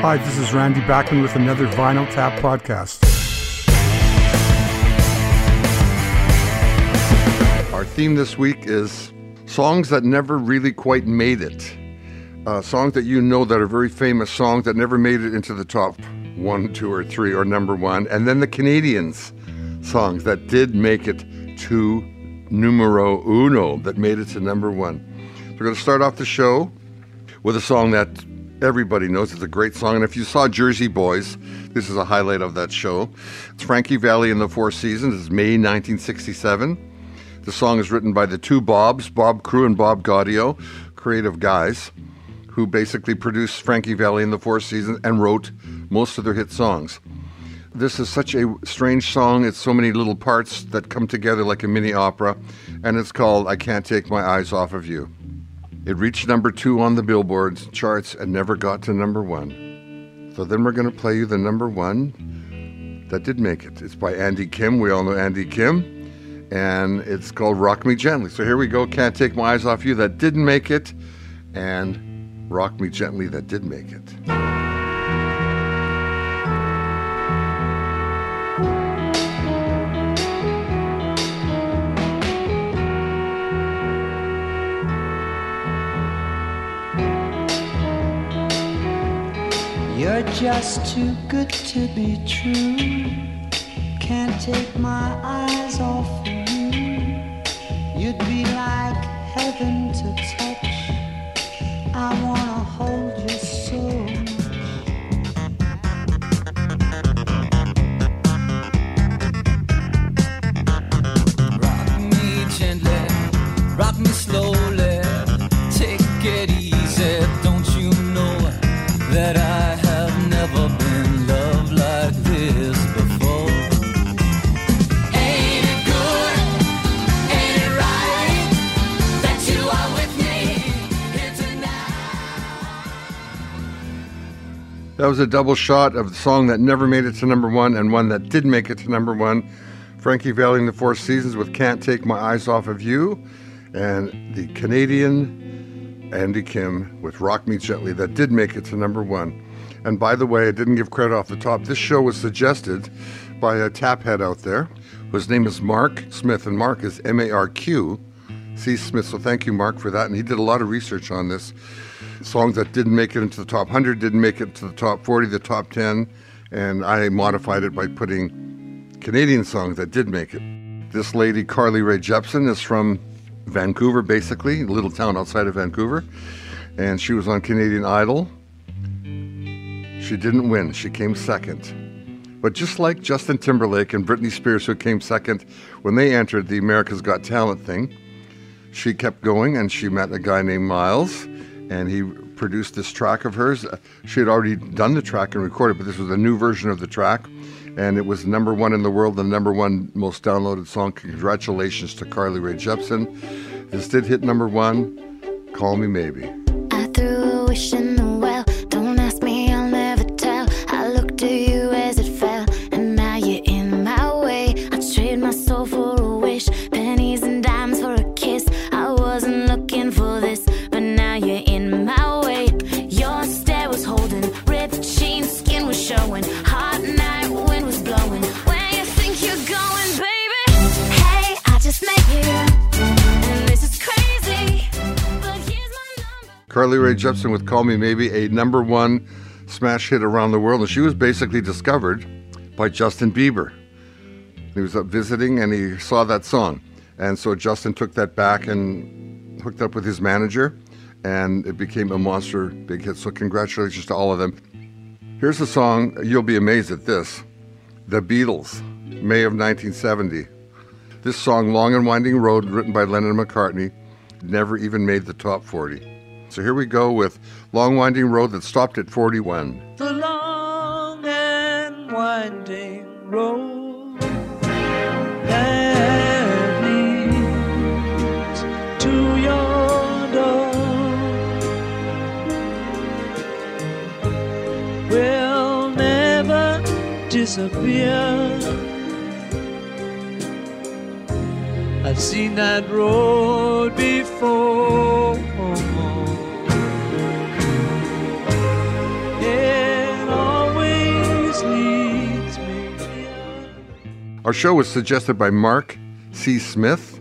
Hi, this is Randy Bachman with another Vinyl Tap podcast. Our theme this week is songs that never really quite made it. Uh, songs that you know that are very famous songs that never made it into the top one, two, or three, or number one. And then the Canadians songs that did make it to numero uno, that made it to number one. We're going to start off the show with a song that everybody knows. It's a great song. And if you saw Jersey Boys, this is a highlight of that show. It's Frankie Valli in the Four Seasons. It's May 1967. The song is written by the two Bobs, Bob Crewe and Bob Gaudio, creative guys who basically produced Frankie Valli in the Four Seasons and wrote most of their hit songs. This is such a strange song. It's so many little parts that come together like a mini opera, and it's called I Can't Take My Eyes Off of You. It reached number two on the Billboard charts and never got to number one. So then we're going to play you the number one that did make it. It's by Andy Kim. We all know Andy Kim. And it's called Rock Me Gently. So here we go. Can't Take My Eyes Off You that didn't make it. And Rock Me Gently that did make it. You're just too good to be true. Can't take my eyes off of you. You'd be like heaven to was a double shot of the song that never made it to number one and one that did make it to number one. Frankie Valli and the Four Seasons with Can't Take My Eyes Off of You, and the Canadian Andy Kim with Rock Me Gently that did make it to number one. And by the way, I didn't give credit off the top. This show was suggested by a tap head out there whose name is Mark Smith, and Mark is M A R Q C. Smith. So thank you, Mark, for that. And he did a lot of research on this. Songs that didn't make it into the top 100 didn't make it to the top 40, the top 10, and I modified it by putting Canadian songs that did make it. This lady, Carly Rae Jepsen, is from Vancouver, basically, a little town outside of Vancouver, and she was on Canadian Idol. She didn't win, she came second. But just like Justin Timberlake and Britney Spears, who came second when they entered the America's Got Talent thing, she kept going and she met a guy named Miles, and he produced this track of hers. She had already done the track and recorded, but this was a new version of the track, and it was number one in the world, the number one most downloaded song. Congratulations to Carly Rae Jepsen. This did hit number one. Call Me Maybe. I threw a wish in Carly Rae Jepsen with Call Me Maybe, a number one smash hit around the world. And she was basically discovered by Justin Bieber. He was up visiting and he saw that song. And so Justin took that back and hooked up with his manager, and it became a monster big hit. So, congratulations to all of them. Here's a song, you'll be amazed at this The Beatles, May of 1970. This song, Long and Winding Road, written by Lennon McCartney, never even made the top 40. So here we go with Long Winding Road that stopped at 41. The long and winding road that leads to your door will never disappear. I've seen that road before. Our show was suggested by Mark C. Smith,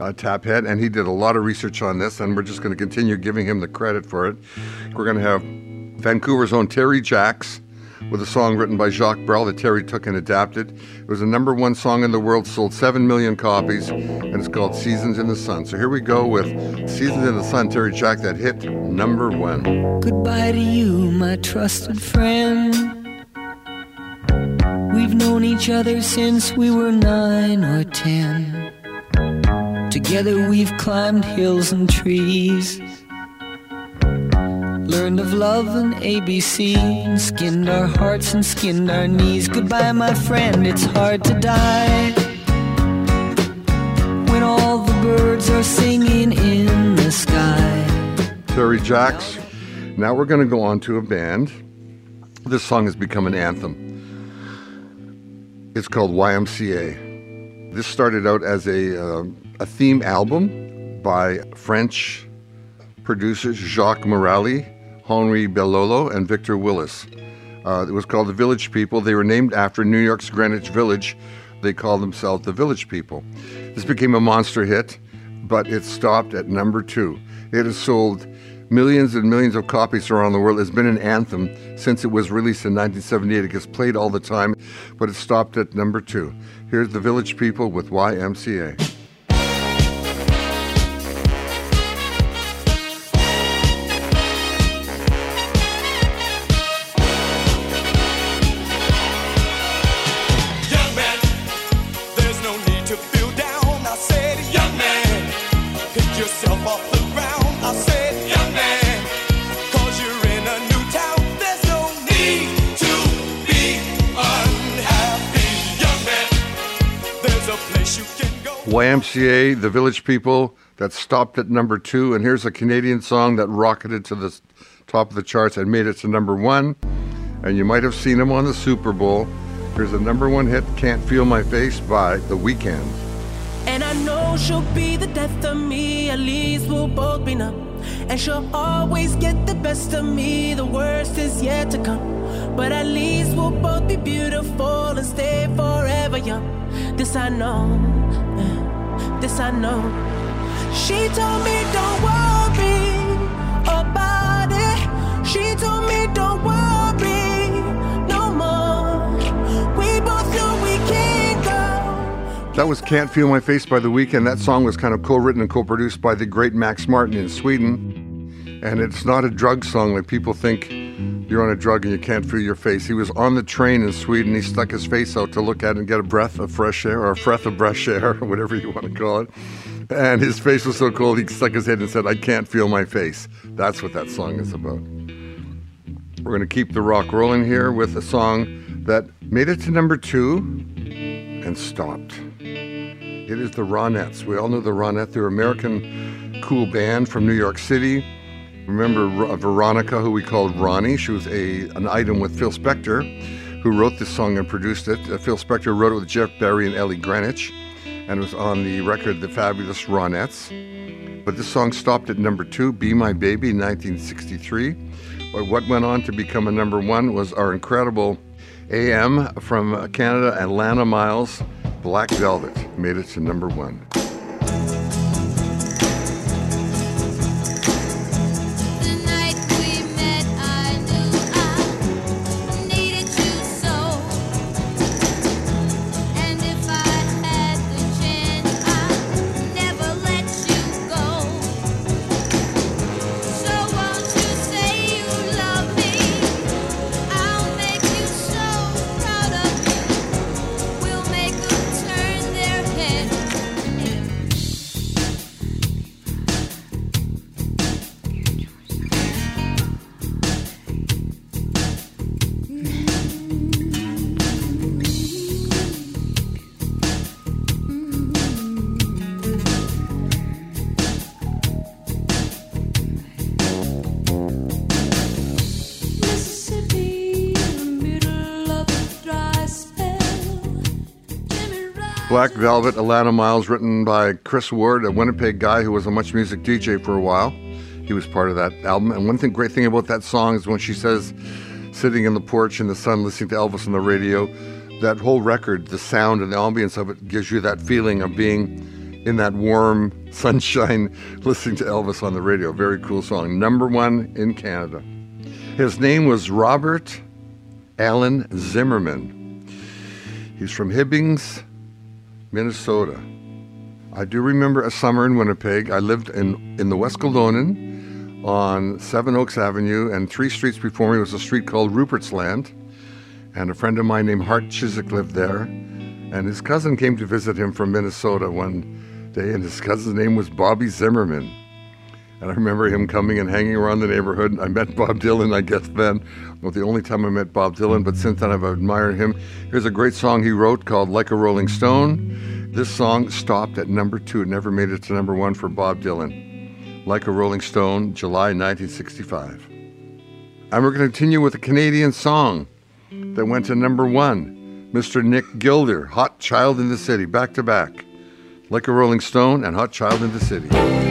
uh, Taphead, and he did a lot of research on this, and we're just going to continue giving him the credit for it. We're going to have Vancouver's own Terry Jacks with a song written by Jacques Brel that Terry took and adapted. It was a number one song in the world, sold 7 million copies, and it's called Seasons in the Sun. So here we go with Seasons in the Sun, Terry Jack, that hit number one. Goodbye to you, my trusted friend. We've known each other since we were nine or ten. Together we've climbed hills and trees. Learned of love and ABC, and skinned our hearts and skinned our knees. Goodbye, my friend, it's hard to die. When all the birds are singing in the sky. Terry Jacks. Now we're going to go on to a band. This song has become an anthem. It's called YMCA. This started out as a, uh, a theme album by French producers Jacques Morali, Henri Bellolo, and Victor Willis. Uh, it was called The Village People. They were named after New York's Greenwich Village. They called themselves The Village People. This became a monster hit, but it stopped at number two. It has sold millions and millions of copies around the world. It's been an anthem since it was released in 1978. It gets played all the time, but it stopped at number two. Here's The Village People with YMCA. YMCA, The Village People, that stopped at number two. And here's a Canadian song that rocketed to the top of the charts and made it to number one. And you might have seen him on the Super Bowl. Here's a number one hit, Can't Feel My Face by The Weeknd. And I know she'll be the death of me, at least we'll both be numb. And she'll always get the best of me, the worst is yet to come. But at least we'll both be beautiful and stay forever young. This I know, this I know. She told me don't worry about it. She told me don't worry no more. We both know we can't go. That was Can't Feel My Face by The Weeknd. That song was kind of co written and co produced by the great Max Martin in Sweden. And it's not a drug song like people think you're on a drug and you can't feel your face. He was on the train in Sweden. He stuck his face out to look at and get a breath of fresh air or a breath of fresh air, whatever you want to call it. And his face was so cold, he stuck his head and said, I can't feel my face. That's what that song is about. We're going to keep the rock rolling here with a song that made it to number two and stopped. It is the Ronettes. We all know the Ronettes. They're American cool band from New York City. Remember Ro- Veronica, who we called Ronnie? She was a an item with Phil Spector, who wrote this song and produced it. Uh, Phil Spector wrote it with Jeff Barry and Ellie Greenwich, and it was on the record The Fabulous Ronettes. But this song stopped at number two, Be My Baby, 1963. But what went on to become a number one was our incredible AM from Canada, Alannah Myles, Black Velvet, made it to number one. Black Velvet, Alannah Myles, written by Chris Ward, a Winnipeg guy who was a much music DJ for a while. He was part of that album. And one thing, great thing about that song is when she says, sitting in the porch in the sun, listening to Elvis on the radio, that whole record, the sound and the ambience of it gives you that feeling of being in that warm sunshine listening to Elvis on the radio. Very cool song. Number one in Canada. His name was Robert Allen Zimmerman. He's from Hibbings, Minnesota. I do remember a summer in Winnipeg. I lived in, in the West Kildonan on Seven Oaks Avenue, and three streets before me was a street called Rupert's Land. And a friend of mine named Hart Chiswick lived there. And his cousin came to visit him from Minnesota one day, and his cousin's name was Bobby Zimmerman. And I remember him coming and hanging around the neighborhood. I met Bob Dylan, I guess then. Well, the only time I met Bob Dylan, but since then I've admired him. Here's a great song he wrote called Like a Rolling Stone. This song stopped at number two. It never made it to number one for Bob Dylan. Like a Rolling Stone, July 1965. And we're going to continue with a Canadian song that went to number one. Mr. Nick Gilder, Hot Child in the City, back to back. Like a Rolling Stone and Hot Child in the City.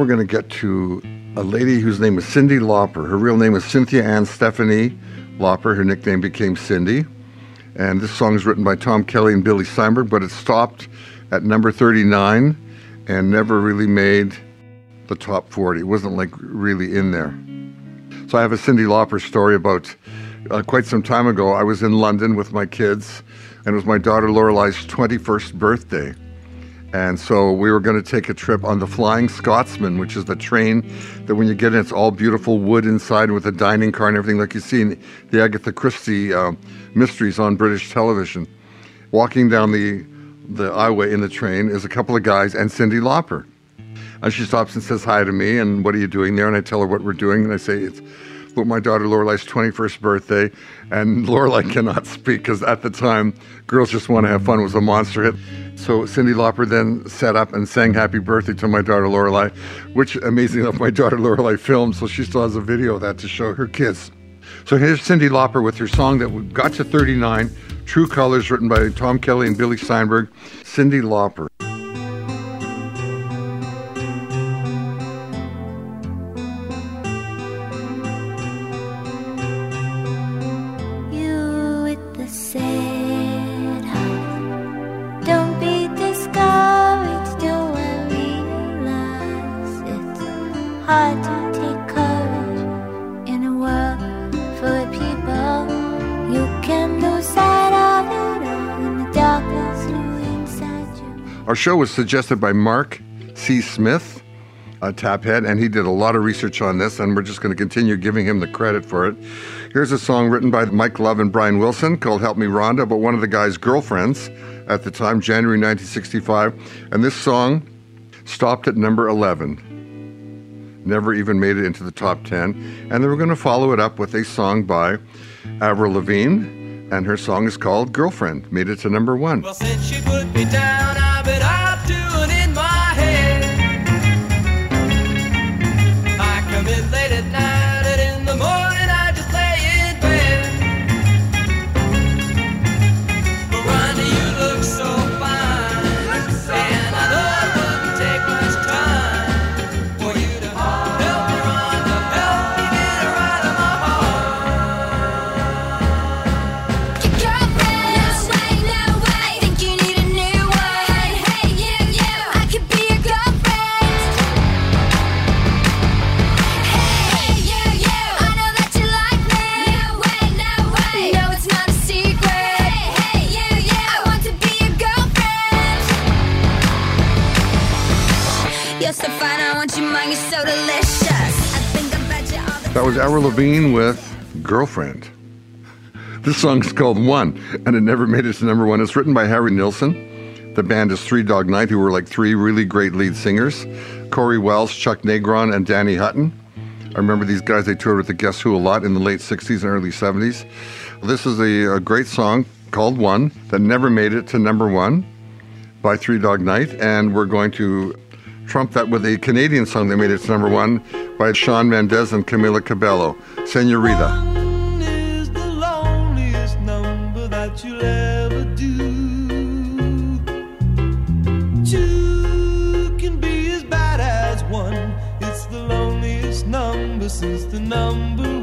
We're going to get to a lady whose name is Cyndi Lauper. Her real name is Cynthia Ann Stephanie Lauper. Her nickname became Cindy. And this song is written by Tom Kelly and Billy Steinberg, but it stopped at number 39 and never really made the top 40. It wasn't like really in there. So I have a Cyndi Lauper story about uh, quite some time ago. I was in London with my kids, and it was my daughter Lorelai's 21st birthday. And so we were going to take a trip on the Flying Scotsman, which is the train that when you get in, it's all beautiful wood inside with a dining car and everything, like you see in the Agatha Christie uh, mysteries on British television. Walking down the the highway in the train is a couple of guys and Cyndi Lauper. And she stops and says hi to me, and what are you doing there? And I tell her what we're doing, and I say it's my daughter Lorelai's 21st birthday, and Lorelai cannot speak because at the time, Girls Just Want to Have Fun was a monster hit. So Cyndi Lauper then set up and sang Happy Birthday to my daughter Lorelai, which amazing enough, my daughter Lorelai filmed, so she still has a video of that to show her kids. So here's Cyndi Lauper with her song that got to 39, True Colors, written by Tom Kelly and Billy Steinberg. Cyndi Lauper. Show was suggested by Mark C. Smith, a taphead, and he did a lot of research on this, and we're just going to continue giving him the credit for it. Here's a song written by Mike Love and Brian Wilson called Help Me Rhonda, about one of the guy's girlfriends at the time, January 1965. And this song stopped at number 11. Never even made it into the top 10. And then we're going to follow it up with a song by Avril Lavigne, and her song is called Girlfriend. Made it to number one. Well, Avril Lavigne with Girlfriend. This song is called One, and it never made it to number one. It's written by Harry Nilsson. The band is Three Dog Night, who were like three really great lead singers Cory Wells, Chuck Negron, and Danny Hutton. I remember these guys, they toured with the Guess Who a lot in the late 60s and early 70s. This is a, a great song called One that never made it to number one by Three Dog Night, and we're going to trump that with a Canadian song that made it to number one by Shawn Mendes and Camila Cabello, Senorita. One is the number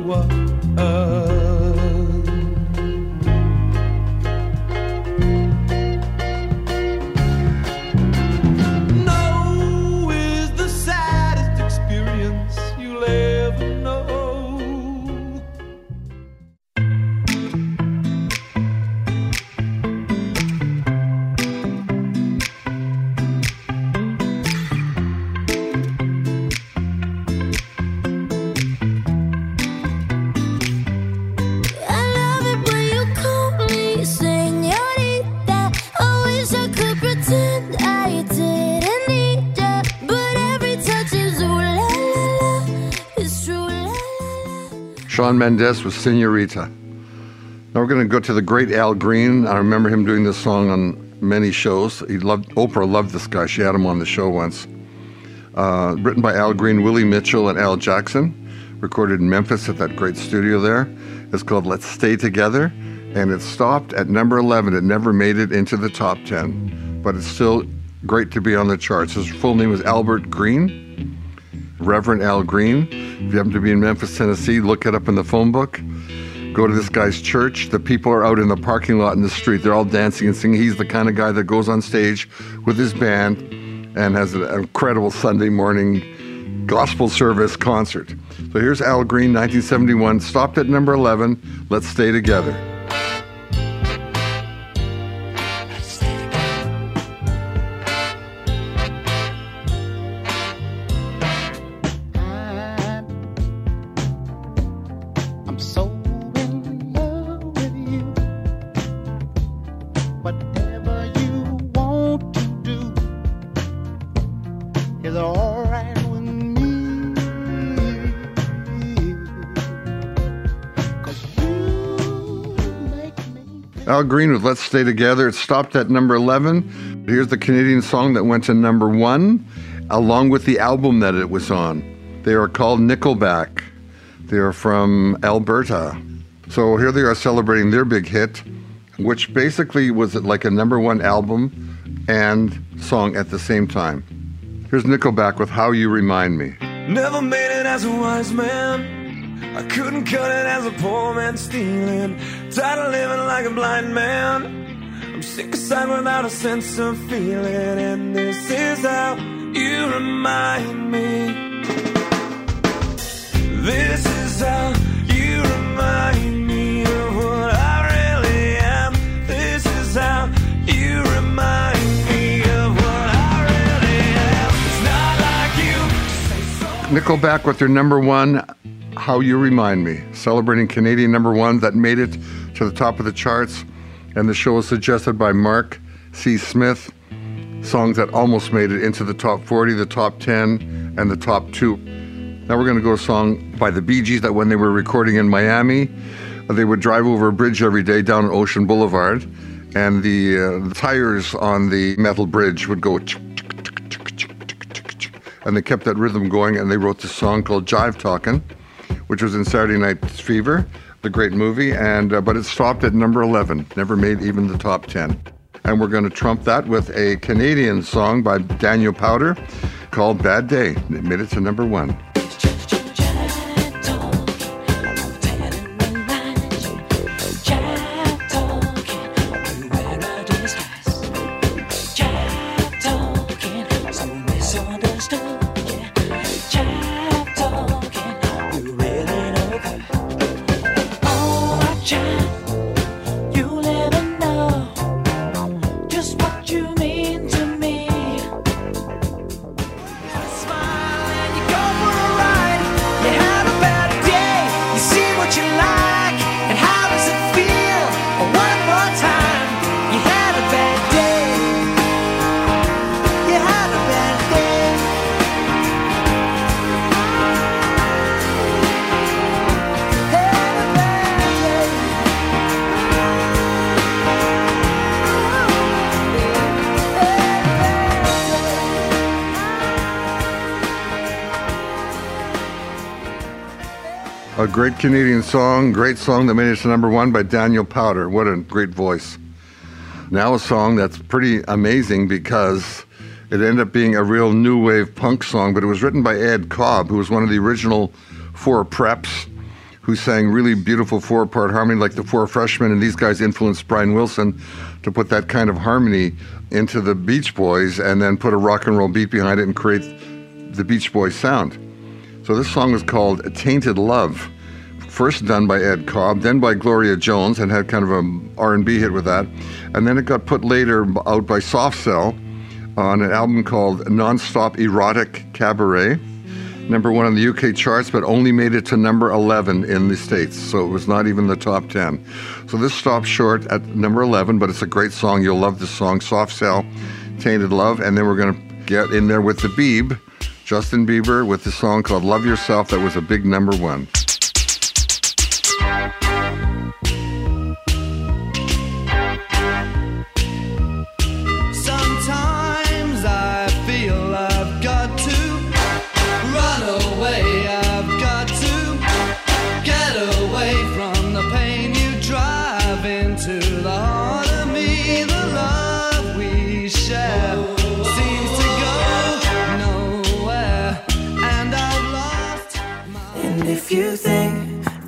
Mendes with Senorita. Now we're going to go to the great Al Green. I remember him doing this song on many shows. He loved Oprah loved this guy. She had him on the show once. Uh, written by Al Green, Willie Mitchell, and Al Jackson. Recorded in Memphis at that great studio there. It's called Let's Stay Together, and it stopped at number 11. It never made it into the top 10, but it's still great to be on the charts. His full name was Albert Green. Reverend Al Green. If you happen to be in Memphis, Tennessee, look it up in the phone book. Go to this guy's church. The people are out in the parking lot in the street. They're all dancing and singing. He's the kind of guy that goes on stage with his band and has an incredible Sunday morning gospel service concert. So here's Al Green, 1971, stopped at number 11. Let's stay together. Al Green with Let's Stay Together. It stopped at number 11. Here's the Canadian song that went to number one, along with the album that it was on. They are called Nickelback. They are from Alberta. So here they are celebrating their big hit, which basically was like a number one album and song at the same time. Here's Nickelback with How You Remind Me. Never made it as a wise man. I couldn't cut it as a poor man stealing. Tired of living like a blind man. I'm sick aside without a sense of feeling. And this is how you remind me. This is how you remind me of what I really am. This is how you remind me of what I really am. It's not like you. Nickelback with their number one, How You Remind Me, celebrating Canadian number one that made it to the top of the charts. And the show was suggested by Mark C. Smith. Songs that almost made it into the top 40, the top 10, and the top two. Now we're going to go a song by the Bee Gees that when they were recording in Miami, uh, they would drive over a bridge every day down Ocean Boulevard, and the, uh, the tires on the metal bridge would go and they kept that rhythm going and they wrote this song called Jive Talkin', which was in Saturday Night Fever, the great movie, and uh, but it stopped at number 11, never made even the top 10. And we're going to trump that with a Canadian song by Daniel Powter called Bad Day. It made it to number one. A great Canadian song, great song that made it to number one by Daniel Powter. What a great voice. Now a song that's pretty amazing because it ended up being a real new wave punk song, but it was written by Ed Cobb, who was one of the original four preps, who sang really beautiful four part harmony like the Four Freshmen, and these guys influenced Brian Wilson to put that kind of harmony into the Beach Boys and then put a rock and roll beat behind it and create the Beach Boys sound. So this song is called Tainted Love. First done by Ed Cobb, then by Gloria Jones, and had kind of a R&B hit with that. And then it got put later out by Soft Cell on an album called Nonstop Erotic Cabaret. Number one on the UK charts, but only made it to number 11 in the States. So it was not even the top 10. So this stopped short at number 11, but it's a great song. You'll love this song, Soft Cell, Tainted Love. And then we're going to get in there with the Beeb, Justin Bieber, with the song called Love Yourself. That was a big number one.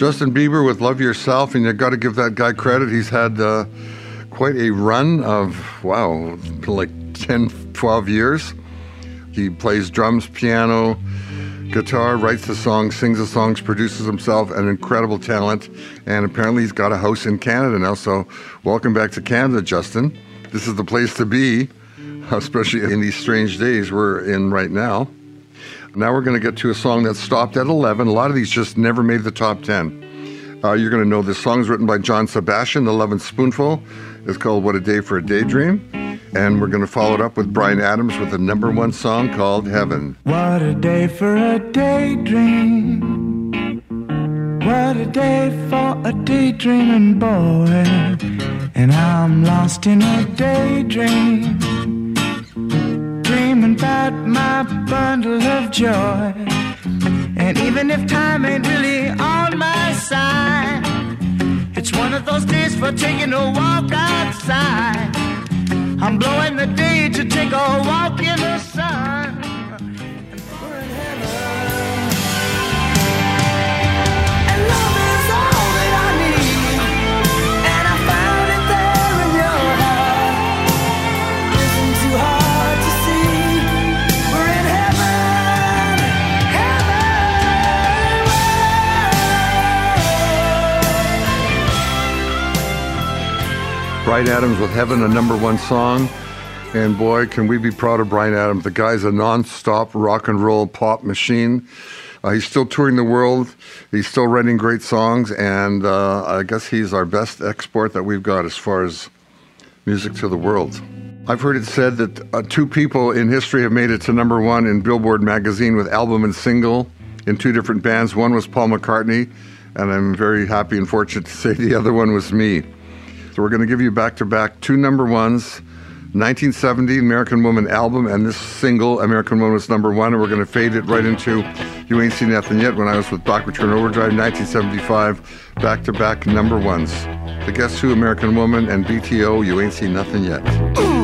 Justin Bieber with Love Yourself, and you got to give that guy credit. He's had uh, quite a run of, wow, like 10, 12 years. He plays drums, piano, guitar, writes the songs, sings the songs, produces himself, an incredible talent. And apparently he's got a house in Canada now. So welcome back to Canada, Justin. This is the place to be, especially in these strange days we're in right now. Now we're going to get to a song that stopped at 11. A lot of these just never made the top 10. Uh, you're going to know this song is written by John Sebastian, The Lovin' Spoonful. It's called What a Day for a Daydream. And we're going to follow it up with Bryan Adams with a number one song called Heaven. What a day for a daydream. What a day for a daydreaming boy. And I'm lost in a daydream. About my bundle of joy. And even if time ain't really on my side, it's one of those days for taking a walk outside. I'm blowing the day to take a walk in the sun. Bryan Adams with Heaven, a number one song. And boy, can we be proud of Bryan Adams. The guy's a non-stop rock and roll pop machine. Uh, he's still touring the world. He's still writing great songs. And uh, I guess he's our best export that we've got as far as music to the world. I've heard it said that uh, two people in history have made it to number one in Billboard magazine with album and single in two different bands. One was Paul McCartney, and I'm very happy and fortunate to say the other one was me. So we're going to give you back to back two number ones 1970 American Woman album and this single American Woman was number one and we're going to fade it right into You Ain't Seen Nothing Yet when I was with Bachman-Turner Overdrive 1975 back to back number ones. The Guess Who American Woman and BTO You Ain't Seen Nothing Yet.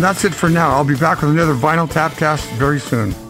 And that's it for now. I'll be back with another Vinyl Tapcast very soon.